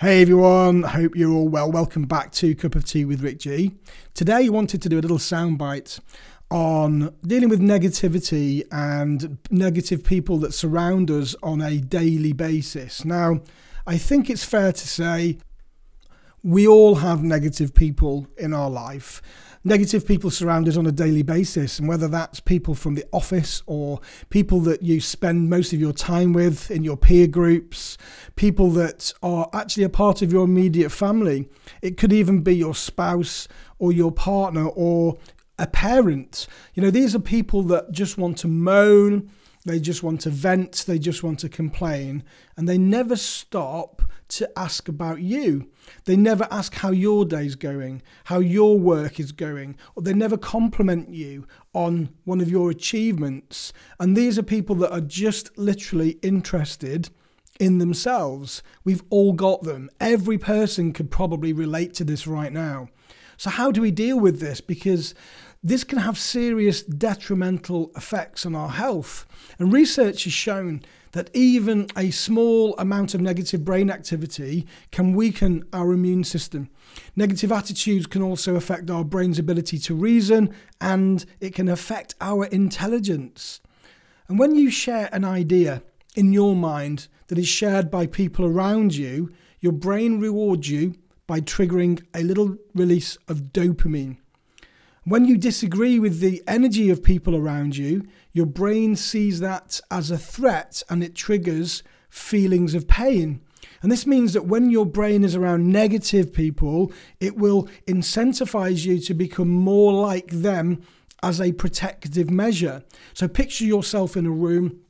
Hey everyone, hope you're all well. Welcome back to Cup of Tea with Rick G. Today I wanted to do a little soundbite on dealing with negativity and negative people that surround us on a daily basis. Now, I think it's fair to say we all have negative people in our life negative people surround us on a daily basis, and whether that's people from the office or people that you spend most of your time with in your peer groups, people that are actually a part of your immediate family. It could even be your spouse or your partner or a parent. You know, these are people that just want to moan, they just want to vent, they just want to complain, and they never stop to ask about you. They never ask how your day's going, how your work is going, or they never compliment you on one of your achievements. And these are people that are just literally interested in themselves. We've all got them. Every person could probably relate to this right now. So, how do we deal with this? Because this can have serious detrimental effects on our health. And research has shown that even a small amount of negative brain activity can weaken our immune system. Negative attitudes can also affect our brain's ability to reason and it can affect our intelligence. And when you share an idea in your mind that is shared by people around you, your brain rewards you by triggering a little release of dopamine. When you disagree with the energy of people around you, your brain sees that as a threat and it triggers feelings of pain. And this means that when your brain is around negative people, it will incentivize you to become more like them as a protective measure. So picture yourself in a room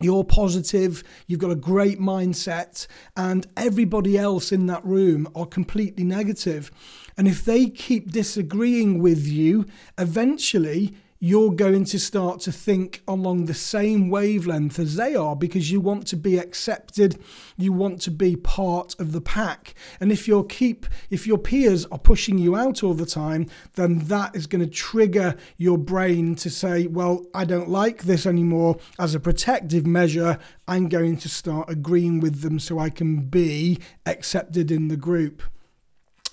you're positive, you've got a great mindset, and everybody else in that room are completely negative. And if they keep disagreeing with you, eventually you're going to start to think along the same wavelength as they are because you want to be accepted you want to be part of the pack. And if your keep if your peers are pushing you out all the time then that is going to trigger your brain to say well I don't like this anymore. As a protective measure I'm going to start agreeing with them so I can be accepted in the group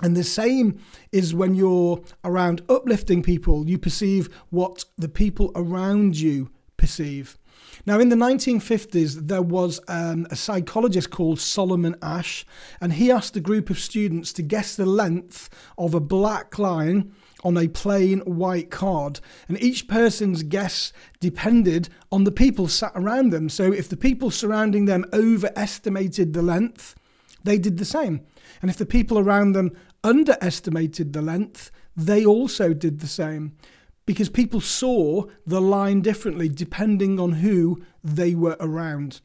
and the same is when you're around uplifting people, you perceive what the people around you perceive. Now, in the 1950s, there was um, a psychologist called Solomon Asch, and he asked a group of students to guess the length of a black line on a plain white card. And each person's guess depended on the people sat around them. So, if the people surrounding them overestimated the length, they did the same. And if the people around them underestimated the length, they also did the same because people saw the line differently depending on who they were around.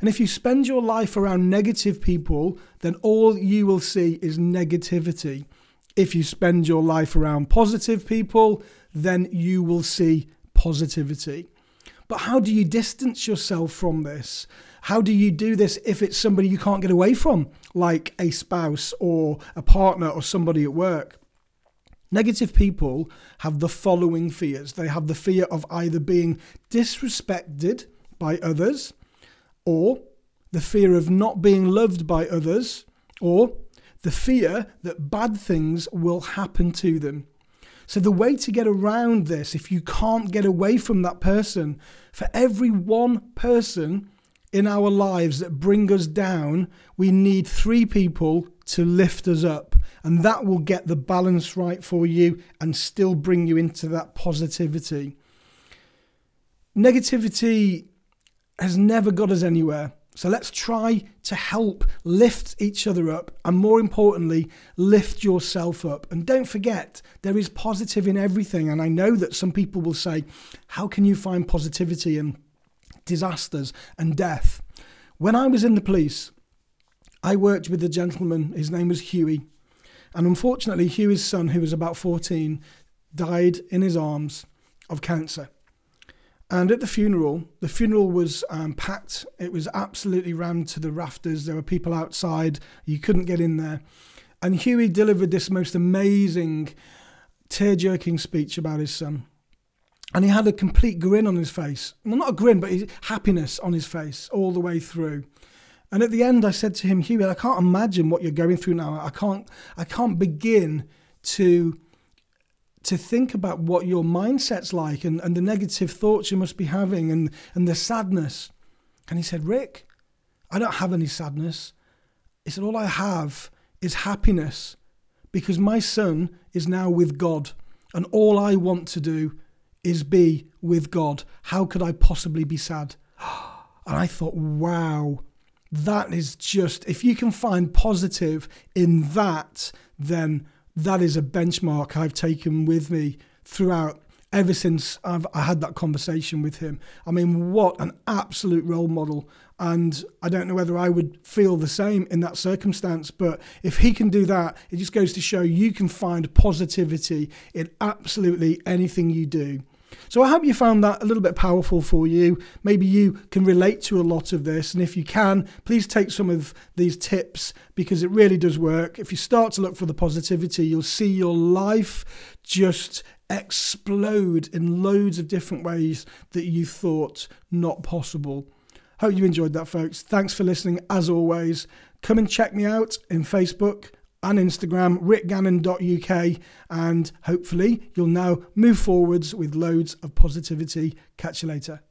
And if you spend your life around negative people, then all you will see is negativity. If you spend your life around positive people, then you will see positivity. But how do you distance yourself from this? How do you do this if it's somebody you can't get away from, like a spouse or a partner or somebody at work? Negative people have the following fears they have the fear of either being disrespected by others, or the fear of not being loved by others, or the fear that bad things will happen to them. So, the way to get around this, if you can't get away from that person, for every one person in our lives that bring us down, we need three people to lift us up. And that will get the balance right for you and still bring you into that positivity. Negativity has never got us anywhere. So let's try to help lift each other up and more importantly, lift yourself up. And don't forget, there is positive in everything. And I know that some people will say, How can you find positivity in disasters and death? When I was in the police, I worked with a gentleman, his name was Huey. And unfortunately, Huey's son, who was about 14, died in his arms of cancer. And at the funeral, the funeral was um, packed. It was absolutely rammed to the rafters. There were people outside. You couldn't get in there. And Huey delivered this most amazing, tear jerking speech about his son. And he had a complete grin on his face. Well, not a grin, but happiness on his face all the way through. And at the end, I said to him, Huey, I can't imagine what you're going through now. I can't, I can't begin to to think about what your mindset's like and, and the negative thoughts you must be having and, and the sadness. And he said, Rick, I don't have any sadness. He said, All I have is happiness because my son is now with God. And all I want to do is be with God. How could I possibly be sad? And I thought, wow, that is just, if you can find positive in that, then that is a benchmark I've taken with me throughout ever since I've I had that conversation with him. I mean, what an absolute role model. And I don't know whether I would feel the same in that circumstance, but if he can do that, it just goes to show you can find positivity in absolutely anything you do. So I hope you found that a little bit powerful for you. Maybe you can relate to a lot of this. And if you can, please take some of these tips because it really does work. If you start to look for the positivity, you'll see your life just explode in loads of different ways that you thought not possible. Hope you enjoyed that, folks. Thanks for listening. As always, come and check me out in Facebook and Instagram, rickgannon.uk, and hopefully you'll now move forwards with loads of positivity. Catch you later.